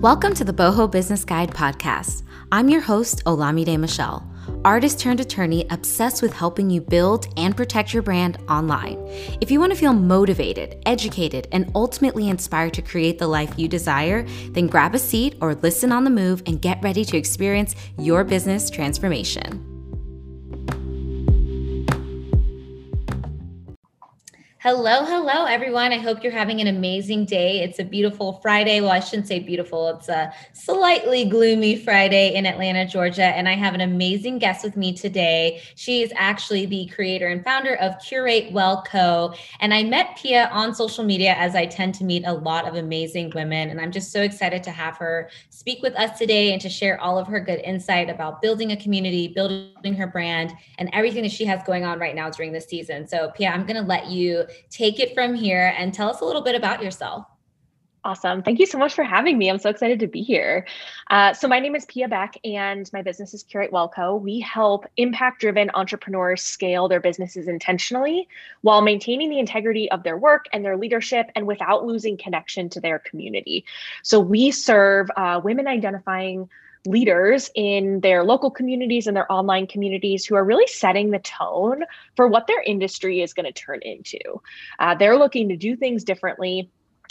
Welcome to the Boho Business Guide podcast. I'm your host, Olamide Michelle, artist turned attorney obsessed with helping you build and protect your brand online. If you want to feel motivated, educated, and ultimately inspired to create the life you desire, then grab a seat or listen on the move and get ready to experience your business transformation. Hello, hello, everyone. I hope you're having an amazing day. It's a beautiful Friday. Well, I shouldn't say beautiful, it's a slightly gloomy Friday in Atlanta, Georgia. And I have an amazing guest with me today. She is actually the creator and founder of Curate Well Co. And I met Pia on social media as I tend to meet a lot of amazing women. And I'm just so excited to have her speak with us today and to share all of her good insight about building a community, building her brand, and everything that she has going on right now during this season. So, Pia, I'm going to let you take it from here and tell us a little bit about yourself. Awesome. Thank you so much for having me. I'm so excited to be here. Uh, so, my name is Pia Beck, and my business is Curate Well Co. We help impact driven entrepreneurs scale their businesses intentionally while maintaining the integrity of their work and their leadership and without losing connection to their community. So, we serve uh, women identifying leaders in their local communities and their online communities who are really setting the tone for what their industry is going to turn into. Uh, they're looking to do things differently.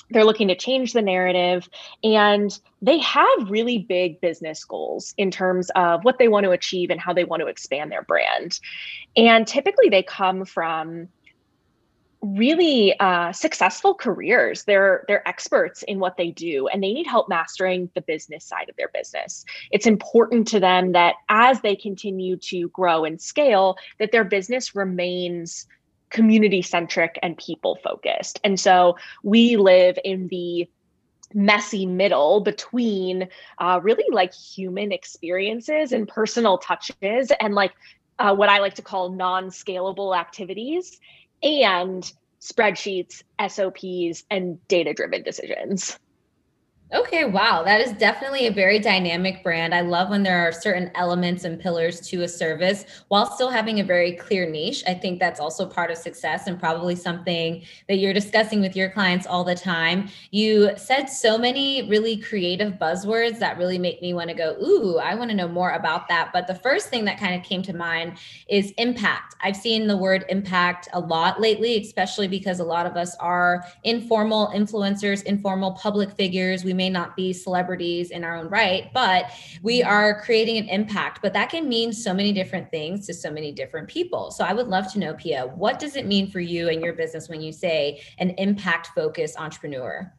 They're looking to change the narrative and they have really big business goals in terms of what they want to achieve and how they want to expand their brand. And typically they come from really uh, successful careers. They're they're experts in what they do, and they need help mastering the business side of their business. It's important to them that as they continue to grow and scale, that their business remains community centric and people focused. And so we live in the messy middle between uh, really like human experiences and personal touches and like uh, what I like to call non scalable activities and spreadsheets, SOPs, and data driven decisions. Okay, wow. That is definitely a very dynamic brand. I love when there are certain elements and pillars to a service while still having a very clear niche. I think that's also part of success and probably something that you're discussing with your clients all the time. You said so many really creative buzzwords that really make me want to go, Ooh, I want to know more about that. But the first thing that kind of came to mind is impact. I've seen the word impact a lot lately, especially because a lot of us are informal influencers, informal public figures. We may not be celebrities in our own right, but we are creating an impact. But that can mean so many different things to so many different people. So I would love to know, Pia, what does it mean for you and your business when you say an impact focused entrepreneur?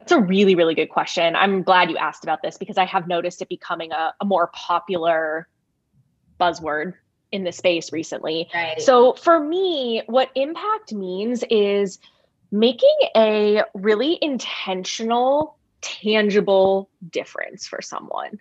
That's a really, really good question. I'm glad you asked about this because I have noticed it becoming a, a more popular buzzword in the space recently. Right. So for me, what impact means is making a really intentional tangible difference for someone.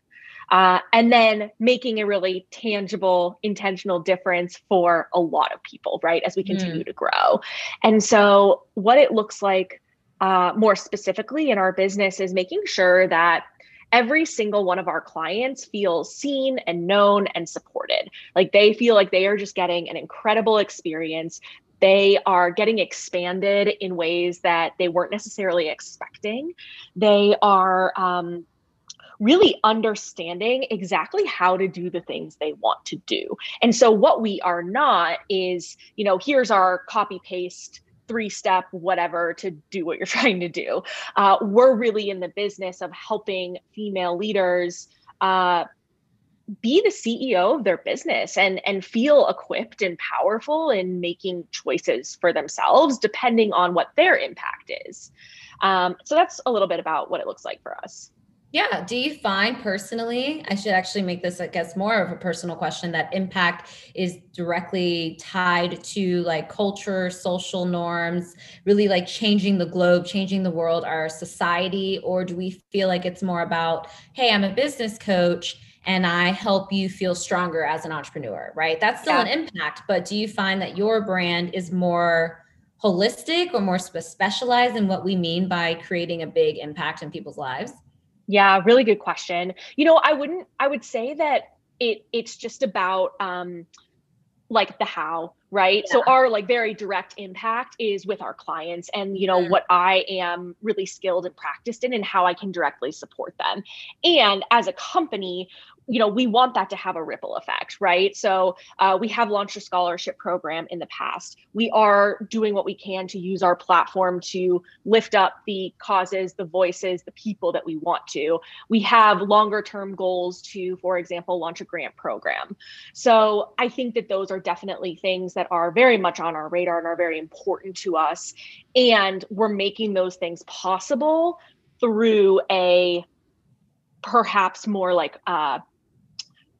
Uh, and then making a really tangible, intentional difference for a lot of people, right? As we hmm. continue mm. to grow. And so, what it looks like uh, more specifically in our business is making sure that every single one of our clients feels seen and known and supported. Like they feel like they are just getting an incredible experience they are getting expanded in ways that they weren't necessarily expecting. They are um, really understanding exactly how to do the things they want to do. And so, what we are not is, you know, here's our copy paste three step whatever to do what you're trying to do. Uh, we're really in the business of helping female leaders uh, be the CEO of their business and and feel equipped and powerful in making choices for themselves depending on what their impact is. Um, so that's a little bit about what it looks like for us. Yeah. Do you find personally, I should actually make this, I guess, more of a personal question that impact is directly tied to like culture, social norms, really like changing the globe, changing the world, our society? Or do we feel like it's more about, hey, I'm a business coach and I help you feel stronger as an entrepreneur, right? That's still yeah. an impact, but do you find that your brand is more holistic or more specialized in what we mean by creating a big impact in people's lives? Yeah, really good question. You know, I wouldn't I would say that it it's just about um like the how right yeah. so our like very direct impact is with our clients and you know mm. what i am really skilled and practiced in and how i can directly support them and as a company you know we want that to have a ripple effect right? So uh, we have launched a scholarship program in the past. We are doing what we can to use our platform to lift up the causes the voices the people that we want to. We have longer term goals to for example launch a grant program. So i think that those are definitely things that are very much on our radar and are very important to us. And we're making those things possible through a perhaps more like uh,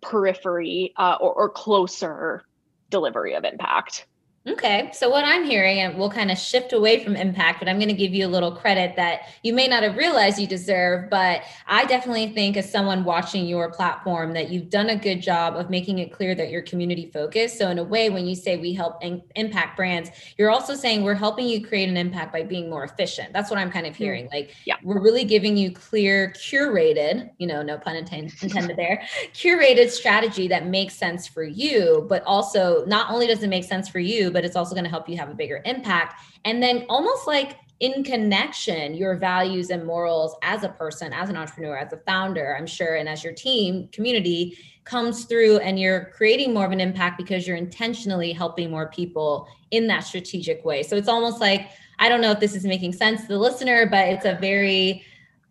periphery uh, or, or closer delivery of impact. Okay. So, what I'm hearing, and we'll kind of shift away from impact, but I'm going to give you a little credit that you may not have realized you deserve. But I definitely think, as someone watching your platform, that you've done a good job of making it clear that you're community focused. So, in a way, when you say we help in- impact brands, you're also saying we're helping you create an impact by being more efficient. That's what I'm kind of mm. hearing. Like, yeah. we're really giving you clear, curated, you know, no pun intended there, curated strategy that makes sense for you, but also not only does it make sense for you, but it's also going to help you have a bigger impact. And then almost like in connection, your values and morals as a person, as an entrepreneur, as a founder, I'm sure, and as your team community comes through and you're creating more of an impact because you're intentionally helping more people in that strategic way. So it's almost like, I don't know if this is making sense to the listener, but it's a very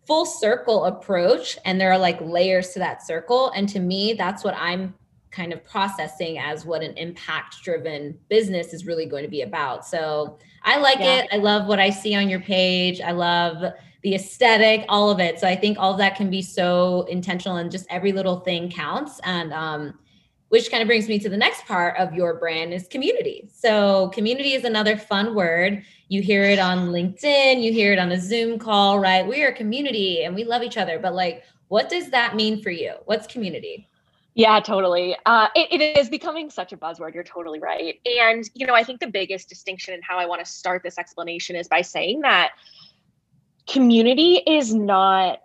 full circle approach and there are like layers to that circle and to me that's what i'm kind of processing as what an impact driven business is really going to be about. So I like yeah. it. I love what I see on your page. I love the aesthetic, all of it. So I think all that can be so intentional and just every little thing counts. And um, which kind of brings me to the next part of your brand is community. So community is another fun word. You hear it on LinkedIn, you hear it on a Zoom call, right? We are a community and we love each other. But like, what does that mean for you? What's community? Yeah, totally. Uh, it, it is becoming such a buzzword. You're totally right. And, you know, I think the biggest distinction in how I want to start this explanation is by saying that community is not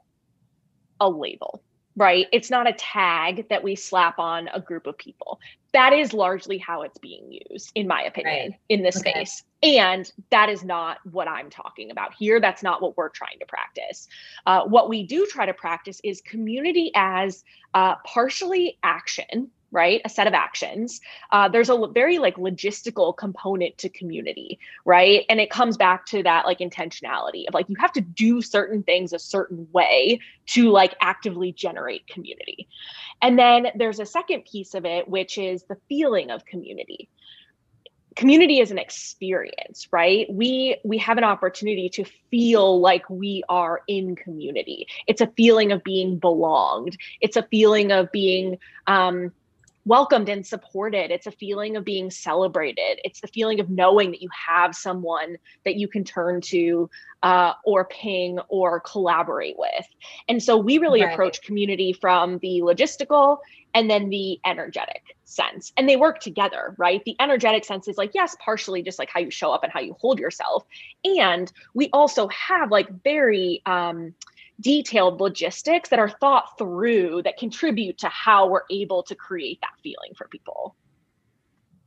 a label, right? It's not a tag that we slap on a group of people that is largely how it's being used in my opinion right. in this okay. space and that is not what i'm talking about here that's not what we're trying to practice uh, what we do try to practice is community as uh, partially action right? A set of actions. Uh, there's a very like logistical component to community right? And it comes back to that like intentionality of like you have to do certain things a certain way to like actively generate community. And then there's a second piece of it which is the feeling of community. Community is an experience right? We we have an opportunity to feel like we are in community. It's a feeling of being belonged. It's a feeling of being um, welcomed and supported. It's a feeling of being celebrated. It's the feeling of knowing that you have someone that you can turn to uh, or ping or collaborate with. And so we really right. approach community from the logistical and then the energetic sense. And they work together, right? The energetic sense is like, yes, partially just like how you show up and how you hold yourself. And we also have like very, um, detailed logistics that are thought through that contribute to how we're able to create that feeling for people.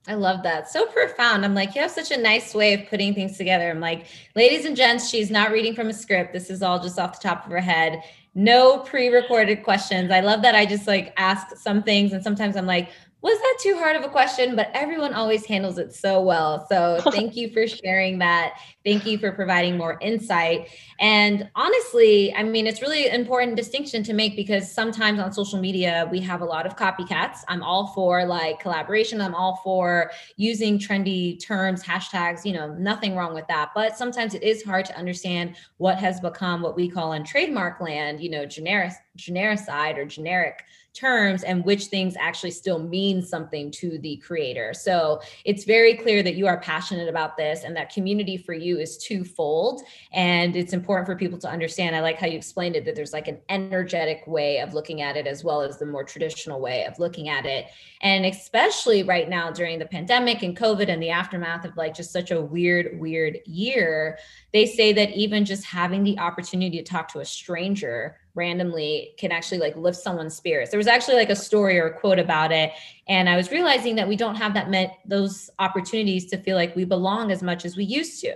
I love that. So profound. I'm like, you have such a nice way of putting things together. I'm like, ladies and gents, she's not reading from a script. This is all just off the top of her head. No pre-recorded questions. I love that I just like ask some things and sometimes I'm like, was that too hard of a question? But everyone always handles it so well. So thank you for sharing that. Thank you for providing more insight. And honestly, I mean, it's really important distinction to make because sometimes on social media, we have a lot of copycats. I'm all for like collaboration. I'm all for using trendy terms, hashtags, you know, nothing wrong with that. But sometimes it is hard to understand what has become what we call in trademark land, you know, generic, genericide or generic terms and which things actually still mean something to the creator. So it's very clear that you are passionate about this and that community for you is twofold. And it's important for people to understand. I like how you explained it that there's like an energetic way of looking at it as well as the more traditional way of looking at it. And especially right now during the pandemic and COVID and the aftermath of like just such a weird, weird year, they say that even just having the opportunity to talk to a stranger randomly can actually like lift someone's spirits. There was actually like a story or a quote about it. And I was realizing that we don't have that met those opportunities to feel like we belong as much as we used to.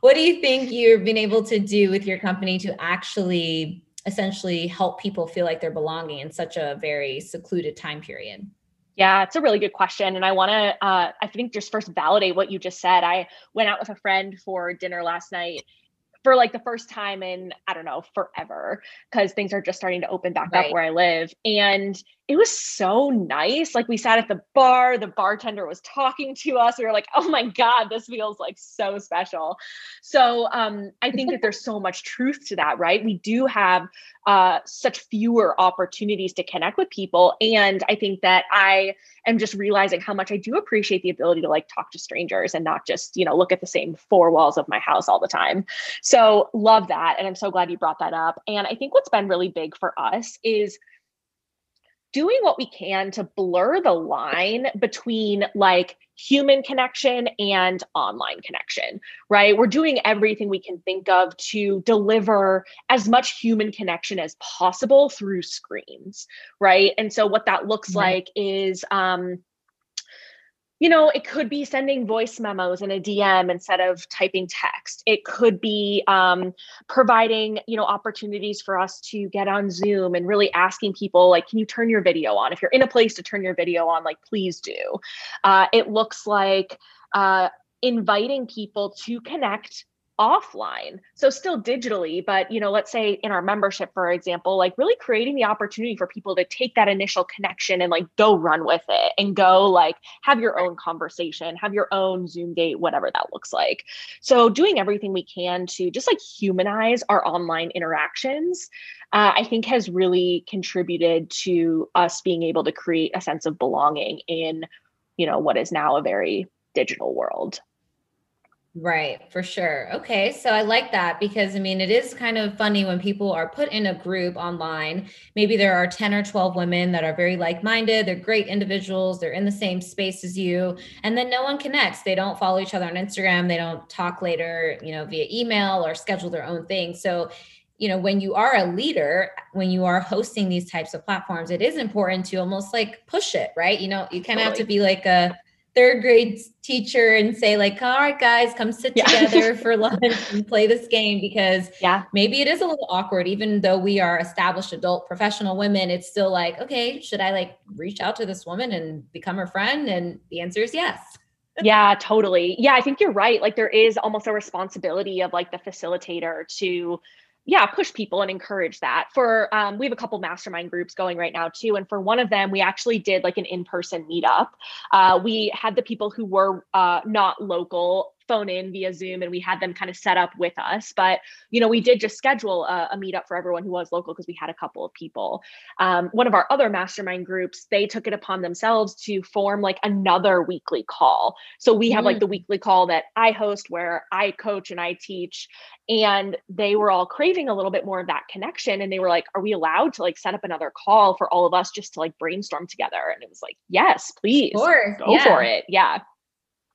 What do you think you've been able to do with your company to actually essentially help people feel like they're belonging in such a very secluded time period? Yeah, it's a really good question. And I want to, uh, I think, just first validate what you just said. I went out with a friend for dinner last night for like the first time in I don't know forever because things are just starting to open back right. up where I live and it was so nice. Like we sat at the bar the bartender was talking to us. We were like oh my god this feels like so special. So um I think that there's so much truth to that right? We do have uh such fewer opportunities to connect with people. And I think that I am just realizing how much I do appreciate the ability to like talk to strangers and not just you know look at the same four walls of my house all the time. So love that. And I'm so glad you brought that up. And I think what's been really big for us is doing what we can to blur the line between like human connection and online connection, right? We're doing everything we can think of to deliver as much human connection as possible through screens, right? And so what that looks mm-hmm. like is um you know, it could be sending voice memos in a DM instead of typing text. It could be um, providing, you know, opportunities for us to get on Zoom and really asking people, like, can you turn your video on? If you're in a place to turn your video on, like, please do. Uh, it looks like uh, inviting people to connect offline. So still digitally but you know let's say in our membership for example like really creating the opportunity for people to take that initial connection and like go run with it and go like have your own conversation have your own zoom date whatever that looks like. So doing everything we can to just like humanize our online interactions uh, i think has really contributed to us being able to create a sense of belonging in you know what is now a very digital world Right, for sure. Okay, so I like that because I mean, it is kind of funny when people are put in a group online. Maybe there are 10 or 12 women that are very like minded, they're great individuals, they're in the same space as you, and then no one connects. They don't follow each other on Instagram, they don't talk later, you know, via email or schedule their own thing. So, you know, when you are a leader, when you are hosting these types of platforms, it is important to almost like push it, right? You know, you kind of totally. have to be like a third grade teacher and say like all right guys come sit yeah. together for lunch and play this game because yeah. maybe it is a little awkward. Even though we are established adult professional women it's still like okay should i like reach out to this woman and become her friend? And the answer is yes. Yeah totally. Yeah i think you're right. Like there is almost a responsibility of like the facilitator to yeah push people and encourage that. For um, we have a couple mastermind groups going right now too and for one of them we actually did like an in-person meetup. Uh, we had the people who were uh, not local phone in via Zoom and we had them kind of set up with us. But, you know, we did just schedule a, a meetup for everyone who was local because we had a couple of people. Um, one of our other mastermind groups, they took it upon themselves to form like another weekly call. So we have mm. like the weekly call that I host where I coach and I teach. And they were all craving a little bit more of that connection. And they were like, are we allowed to like set up another call for all of us just to like brainstorm together? And it was like, yes, please. Go yeah. for it. Yeah.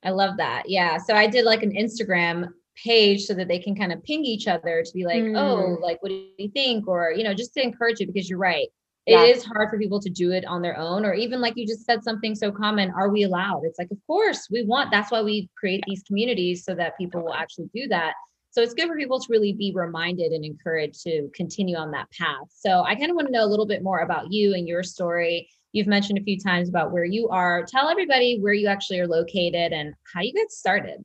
I love that. Yeah. So I did like an Instagram page so that they can kind of ping each other to be like, mm. oh, like, what do you think? Or, you know, just to encourage it because you're right. It yeah. is hard for people to do it on their own, or even like you just said something so common. Are we allowed? It's like, of course, we want. That's why we create these communities so that people will actually do that. So it's good for people to really be reminded and encouraged to continue on that path. So I kind of want to know a little bit more about you and your story You've mentioned a few times about where you are. Tell everybody where you actually are located and how you got started.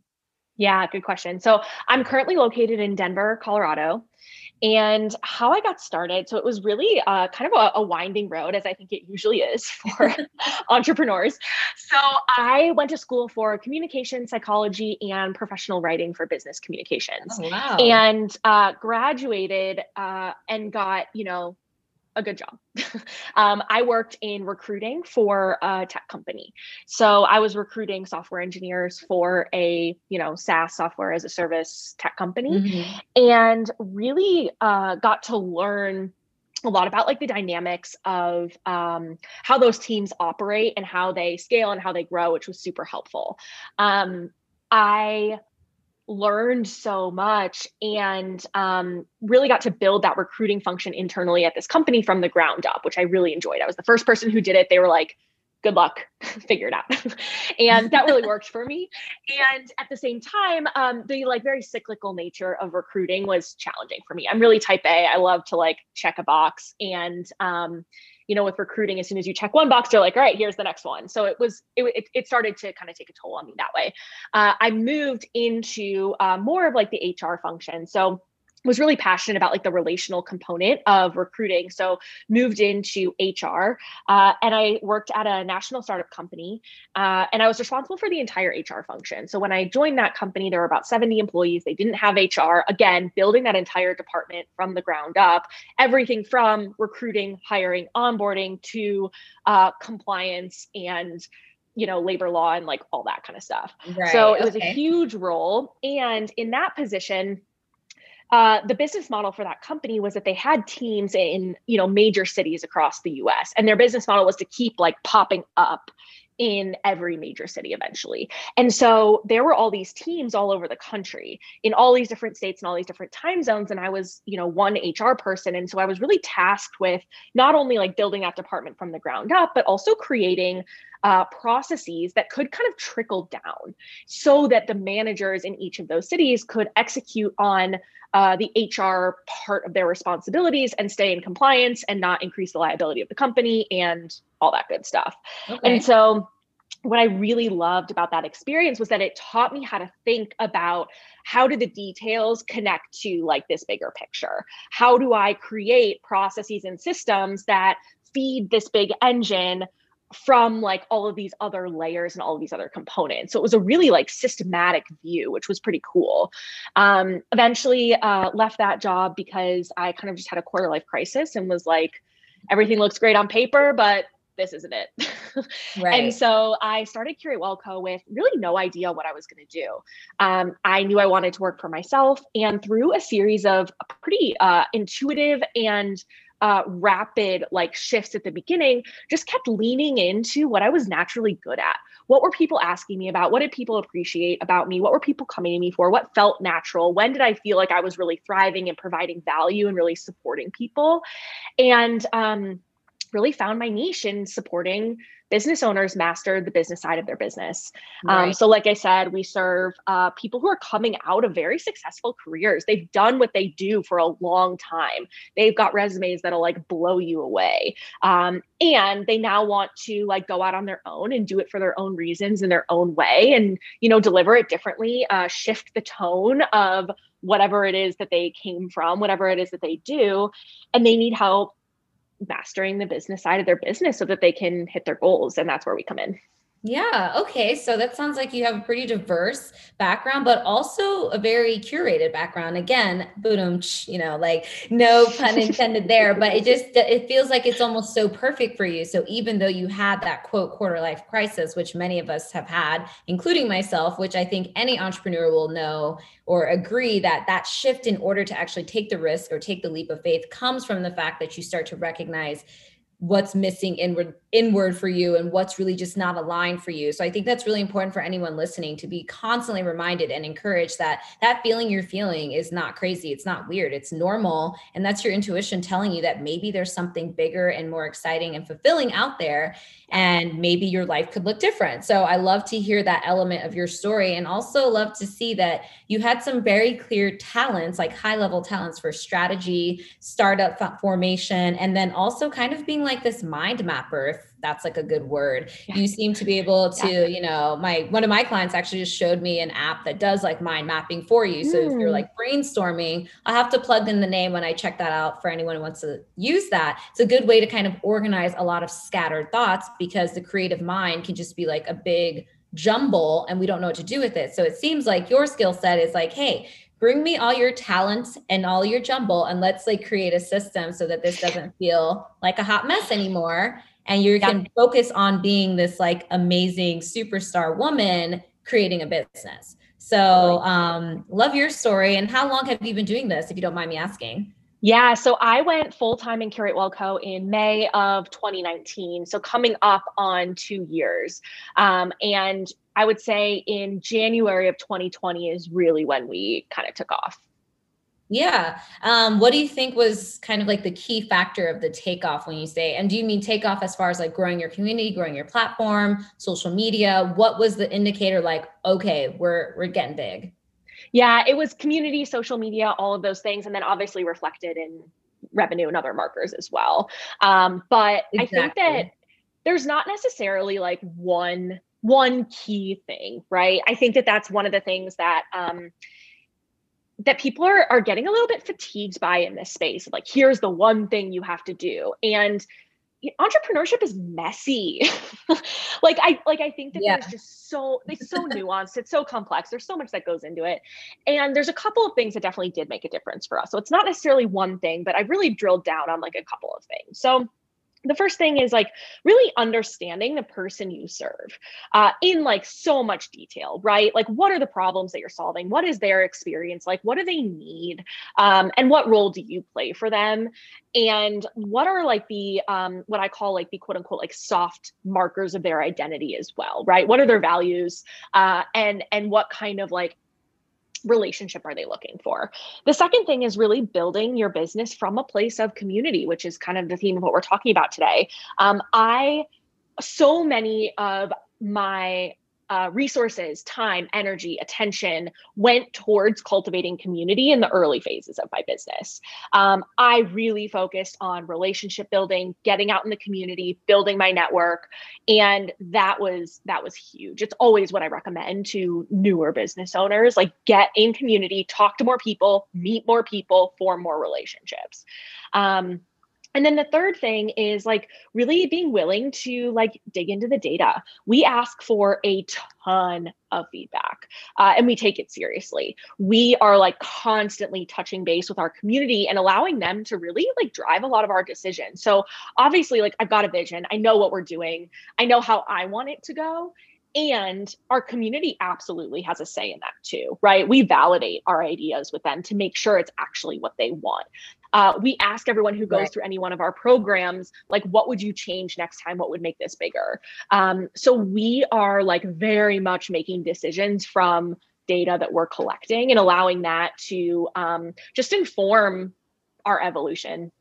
Yeah, good question. So I'm currently located in Denver, Colorado. And how I got started, so it was really uh, kind of a, a, winding road, as I think it usually is for entrepreneurs. So I went to school for communication psychology and professional writing for business communications. Oh, wow. And uh, graduated uh, and got, you know, a good job. um, I worked in recruiting for a tech company. So I was recruiting software engineers for a, you know, SaaS software as a service tech company mm-hmm. and really uh, got to learn a lot about like the dynamics of um, how those teams operate and how they scale and how they grow, which was super helpful. Um, I learned so much and um, really got to build that recruiting function internally at this company from the ground up, which I really enjoyed. I was the first person who did it. They were like, good luck, figure it out. and that really worked for me. And at the same time, um, the like very cyclical nature of recruiting was challenging for me. I'm really type A. I love to like check a box. And um, you know, with recruiting, as soon as you check one box, they're like, all right, here's the next one. So it was, it, it started to kind of take a toll on me that way. Uh, I moved into uh, more of like the HR function. So was really passionate about like the relational component of recruiting so moved into hr uh, and i worked at a national startup company uh, and i was responsible for the entire hr function. So when i joined that company there were about 70 employees. They didn't have hr again building that entire department from the ground up everything from recruiting hiring onboarding to uh, compliance and you know labor law and like all that kind of stuff right, so it was a huge role and in that position uh, the business model for that company was that they had teams in you know major cities across the us and their business model was to keep like popping up in every major city eventually. And so there were all these teams all over the country in all these different states and all these different time zones. And I was, you know, one HR person. And so I was really tasked with not only like building that department from the ground up, but also creating uh, processes that could kind of trickle down so that the managers in each of those cities could execute on uh, the HR part of their responsibilities and stay in compliance and not increase the liability of the company and all that good stuff. Okay. And so, what I really loved about that experience was that it taught me how to think about how do the details connect to like this bigger picture? How do I create processes and systems that feed this big engine from like all of these other layers and all of these other components. So it was a really like systematic view, which was pretty cool. Um, eventually uh, left that job because I kind of just had a quarter life crisis and was like, everything looks great on paper, but this isn't it. right. And so I started Curate Well Co with really no idea what I was going to do. Um, I knew I wanted to work for myself, and through a series of pretty uh, intuitive and uh, rapid like shifts at the beginning, just kept leaning into what I was naturally good at. What were people asking me about? What did people appreciate about me? What were people coming to me for? What felt natural? When did I feel like I was really thriving and providing value and really supporting people? And um, really found my niche in supporting business owners master the business side of their business. Um, right. Um, so, like I said, we serve uh, people who are coming out of very successful careers. They've done what they do for a long time. They've got resumes that'll like blow you away. Um, and they now want to like go out on their own and do it for their own reasons in their own way and, you know, deliver it differently, uh, shift the tone of whatever it is that they came from, whatever it is that they do. And they need help mastering the business side of their business so that they can hit their goals. And that's where we come in. Yeah. Okay. So that sounds like you have a pretty diverse background, but also a very curated background. Again, boom, you know, like no pun intended there, but it just it feels like it's almost so perfect for you. So even though you had that quote quarter life crisis, which many of us have had, including myself, which I think any entrepreneur will know or agree that that shift in order to actually take the risk or take the leap of faith comes from the fact that you start to recognize what's missing inward inward for you and what's really just not aligned for you. So I think that's really important for anyone listening to be constantly reminded and encouraged that that feeling you're feeling is not crazy. It's not weird. It's normal. And that's your intuition telling you that maybe there's something bigger and more exciting and fulfilling out there. And maybe your life could look different. So I love to hear that element of your story and also love to see that you had some very clear talents, like high level talents for strategy, startup formation, and then also kind of being like this mind mapper. If that's like a good word. Yeah. You seem to be able to, yeah. you know, my one of my clients actually just showed me an app that does like mind mapping for you. So mm. if you're hmm. like brainstorming, I'll have to plug in the name when I check that out for anyone who wants to use that. It's a good way to kind of organize a lot of scattered thoughts because the creative mind can just be like a big jumble and we don't know what to do with it. So it seems like your skill set is like, hey, bring me all your talents and all your jumble and let's like create a system so that this doesn't feel like a hot mess anymore and you can focus on being this like amazing superstar woman creating a business. So, um, love your story. And how long have you been doing this, if you don't mind me asking? Yeah, so I went full time in Curate Well Co in May of 2019. So coming up on two years. Um, and I would say in January of 2020 is really when we kind of took off. Yeah. Um, what do you think was kind of like the key factor of the takeoff when you say, and do you mean takeoff as far as like growing your community, growing your platform, social media? What was the indicator like, okay, we're we're getting big? Yeah, it was community, social media, all of those things, and then obviously reflected in revenue and other markers as well. Um, but exactly. I think that there's not necessarily like one one key thing, right? I think that that's one of the things that um, that people are are getting a little bit fatigued by in this space. Like, here's the one thing you have to do, and entrepreneurship is messy. like I like I think that yeah. there's just so it's so nuanced, it's so complex. There's so much that goes into it. And there's a couple of things that definitely did make a difference for us. So it's not necessarily one thing, but I really drilled down on like a couple of things. So the first thing is like really understanding the person you serve uh, in like so much detail right? Like what are the problems that you're solving? What is their experience? Like what do they need? Um, and what role do you play for them? And what are like the um, what i call like the quote unquote like soft markers of their identity as well right? What are their values? Uh, and and what kind of like relationship are they looking for? The second thing is really building your business from a place of community, which is kind of the theme of what we're talking about today. Um, I, so many of my uh, resources, time, energy, attention went towards cultivating community in the early phases of my business. Um, I really focused on relationship building, getting out in the community, building my network, and that was that was huge. It's always what I recommend to newer business owners: like get in community, talk to more people, meet more people, form more relationships. Um, and then the third thing is like really being willing to like dig into the data. We ask for a ton of feedback uh, and we take it seriously. We are like constantly touching base with our community and allowing them to really like drive a lot of our decisions. So obviously, like I've got a vision, I know what we're doing, I know how I want it to go and our community absolutely has a say in that too right we validate our ideas with them to make sure it's actually what they want uh, we ask everyone who goes right. through any one of our programs like what would you change next time? What would make this bigger? Um, so we are like very much making decisions from data that we're collecting and allowing that to um, just inform our evolution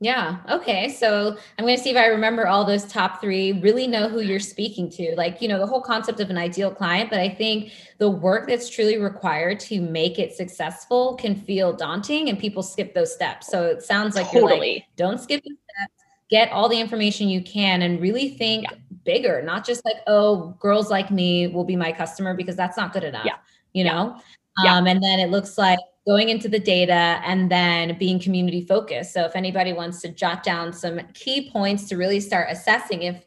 yeah. Okay. So I'm going to see if I remember all those top three, really know who you're speaking to. Like, you know, the whole concept of an ideal client, but I think the work that's truly required to make it successful can feel daunting and people skip those steps. So it sounds like totally. you're like, don't skip the steps, get all the information you can and really think yeah. bigger, not just like, oh, girls like me will be my customer because that's not good enough, yeah. you know? Yeah. Um, and then it looks like going into the data and then being community focused. So if anybody wants to jot down some key points to really start assessing if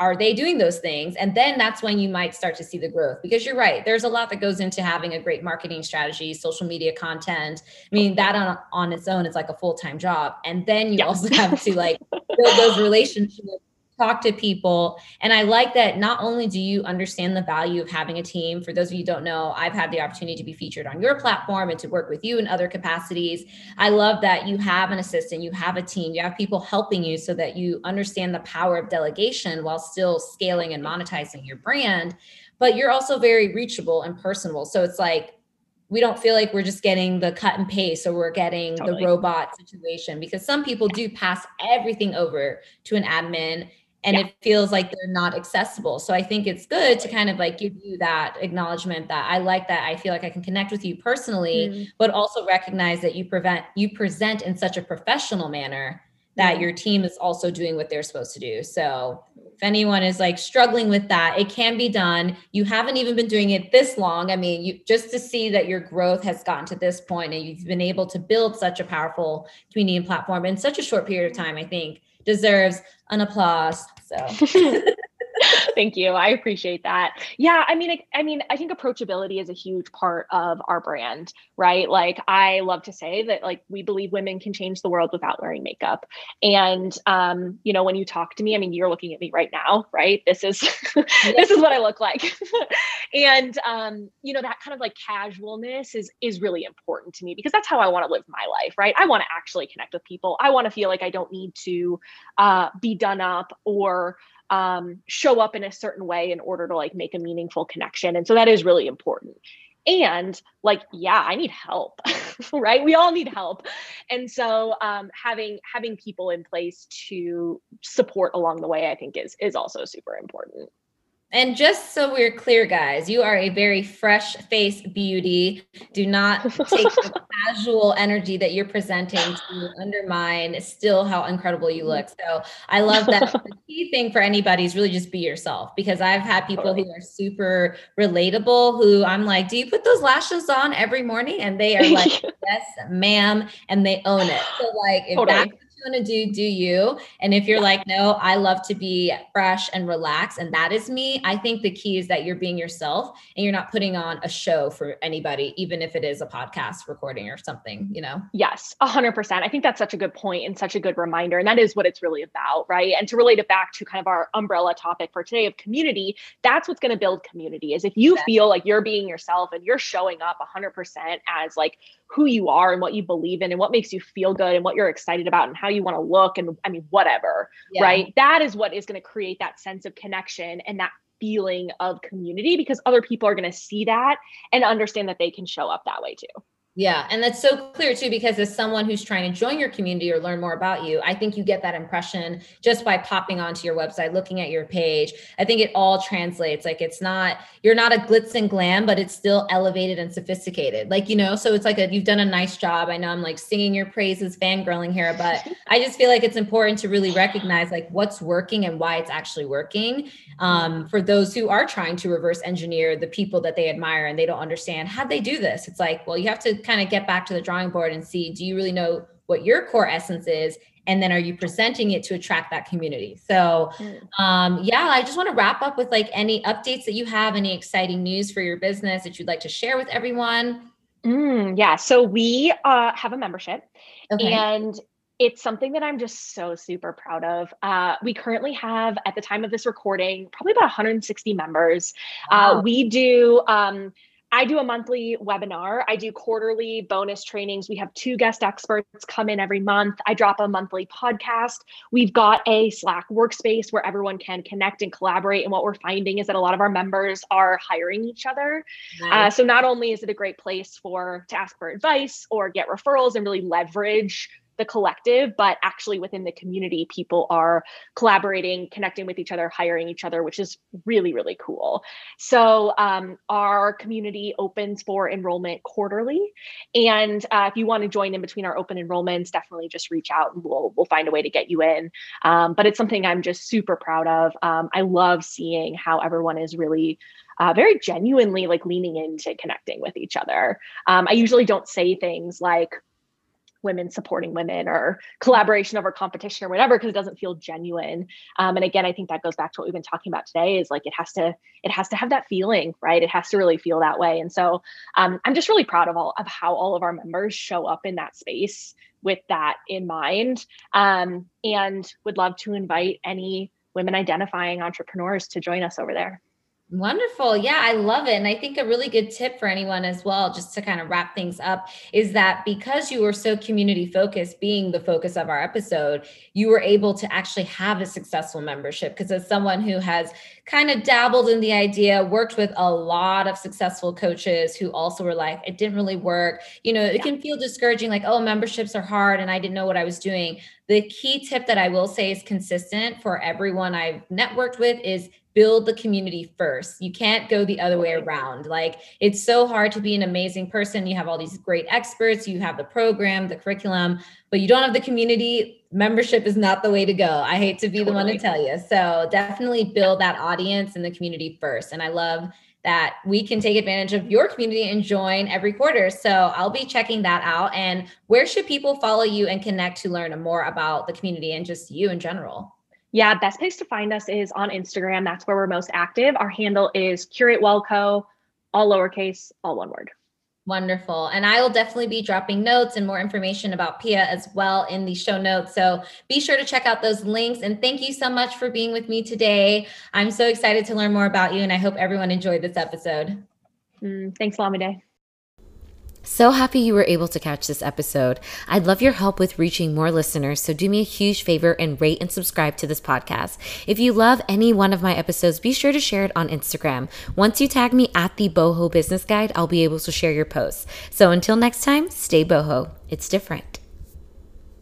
are they doing those things and then that's when you might start to see the growth because you're right there's a lot that goes into having a great marketing strategy social media content i mean that on, on its own is like a full-time job and then you yeah. also have to like build those relationships talk to people. And I like that not only do you understand the value of having a team, for those of you don't know, I've had the opportunity to be featured on your platform and to work with you in other capacities. I love that you have an assistant, you have a team, you have people helping you so that you understand the power of delegation while still scaling and monetizing your brand. But you're also very reachable and personable. So it's like, we don't feel like we're just getting the cut and paste or we're getting totally. the robot situation because some people do pass everything over to an admin and yeah. it feels like they're not accessible. So I think it's good to kind of like give you that acknowledgement that I like that. I feel like I can connect with you personally, mm. but also recognize that you prevent you present in such a professional manner that your team is also doing what they're supposed to do. So if anyone is like struggling with that, it can be done. You haven't even been doing it this long. I mean, you just to see that your growth has gotten to this point and you've been able to build such a powerful community and platform in such a short period of time, I think deserves an applause. So Thank you. I appreciate that. Yeah, I mean, I, I, mean, I think approachability is a huge part of our brand, right? Like, I love to say that, like, we believe women can change the world without wearing makeup. And, um, you know, when you talk to me, I mean, you're looking at me right now, right? This is this is what I look like, and um, you know, that kind of like casualness is is really important to me because that's how I want to live my life, right? I want to actually connect with people. I want to feel like I don't need to uh, be done up or um, show up in a certain way in order to like make a meaningful connection. And so that is really important. And like, yeah, I need help, right? We all need help. And so um, having having people in place to support along the way, I think is is also super important. And just so we're clear, guys, you are a very fresh face beauty. Do not take the casual energy that you're presenting to undermine still how incredible you look. So I love that. the key thing for anybody is really just be yourself because I've had people who are super relatable who I'm like, Do you put those lashes on every morning? And they are like, Yes, ma'am. And they own it. So, like, if totally. that's want to do, do you. And if you're like, no, I love to be fresh and relaxed, and that is me, I think the key is that you're being yourself and you're not putting on a show for anybody, even if it is a podcast recording or something, you know? Yes, 100%. I think that's such a good point and such a good reminder. And that is what it's really about, right? And to relate it back to kind of our umbrella topic for today of community, that's what's going to build community is if you exactly. feel like you're being yourself and you're showing up 100% as like who you are and what you believe in and what makes you feel good and what you're excited about and how you want to look and I mean whatever, yeah. right? That is what is going to create that sense of connection and that feeling of community because other people are going to see that and understand that they can show up that way too. Yeah. And that's so clear too, because as someone who's trying to join your community or learn more about you, I think you get that impression just by popping onto your website, looking at your page. I think it all translates. Like it's not, you're not a glitz and glam, but it's still elevated and sophisticated. Like, you know, so it's like a, you've done a nice job. I know I'm like singing your praises, fangirling here, but I just feel like it's important to really recognize like what's working and why it's actually working. Um, for those who are trying to reverse engineer the people that they admire and they don't understand how they do this. It's like, well, you have to kind of get back to the drawing board and see do you really know what your core essence is and then are you presenting it to attract that community so mm. um, yeah i just want to wrap up with like any updates that you have any exciting news for your business that you'd like to share with everyone mm, yeah so we uh, have a membership okay. and it's something that I'm just so super proud of. Uh, we currently have, at the time of this recording, probably about 160 members. Uh, wow. Uh, we do um, I do a monthly webinar. I do quarterly bonus trainings. We have two guest experts come in every month. I drop a monthly podcast. We've got a Slack workspace where everyone can connect and collaborate. And what we're finding is that a lot of our members are hiring each other. Uh, nice. Uh, so not only is it a great place for to ask for advice or get referrals and really leverage the collective, but actually within the community, people are collaborating, connecting with each other, hiring each other, which is really, really cool. So um, our community opens for enrollment quarterly. And uh, if you want to join in between our open enrollments, definitely just reach out and we'll, we'll find a way to get you in. Um, but it's something I'm just super proud of. Um, I love seeing how everyone is really uh, very genuinely like leaning into connecting with each other. Um, I usually don't say things like, women supporting women or collaboration over competition or whatever because it doesn't feel genuine. Um, and again i think that goes back to what we've been talking about today is like it has to it has to have that feeling right? It has to really feel that way. And so um, i'm just really proud of all of how all of our members show up in that space with that in mind. Um, and would love to invite any women identifying entrepreneurs to join us over there Wonderful. Yeah, I love it. And I think a really good tip for anyone as well, just to kind of wrap things up, is that because you were so community focused, being the focus of our episode, you were able to actually have a successful membership. Because as someone who has kind of dabbled in the idea, worked with a lot of successful coaches who also were like, it didn't really work. You know, it yeah. can feel discouraging, like, oh, memberships are hard and I didn't know what I was doing. The key tip that I will say is consistent for everyone I've networked with is build the community first. You can't go the other way around. Like it's so hard to be an amazing person. You have all these great experts, you have the program, the curriculum, but you don't have the community. Membership is not the way to go. I hate to be totally. the one to tell you. So definitely build that audience and the community first. And I love that we can take advantage of your community and join every quarter. So I'll be checking that out. And where should people follow you and connect to learn more about the community and just you in general? Yeah, best place to find us is on Instagram. That's where we're most active. Our handle is Curate Wellco, all lowercase, all one word. Wonderful. And I will definitely be dropping notes and more information about Pia as well in the show notes. So be sure to check out those links. And thank you so much for being with me today. I'm so excited to learn more about you, and I hope everyone enjoyed this episode. Mm, thanks, Lamide. So happy you were able to catch this episode. I'd love your help with reaching more listeners, so do me a huge favor and rate and subscribe to this podcast. If you love any one of my episodes, be sure to share it on Instagram. Once you tag me at the Boho Business Guide, I'll be able to share your posts. So until next time, stay boho. It's different.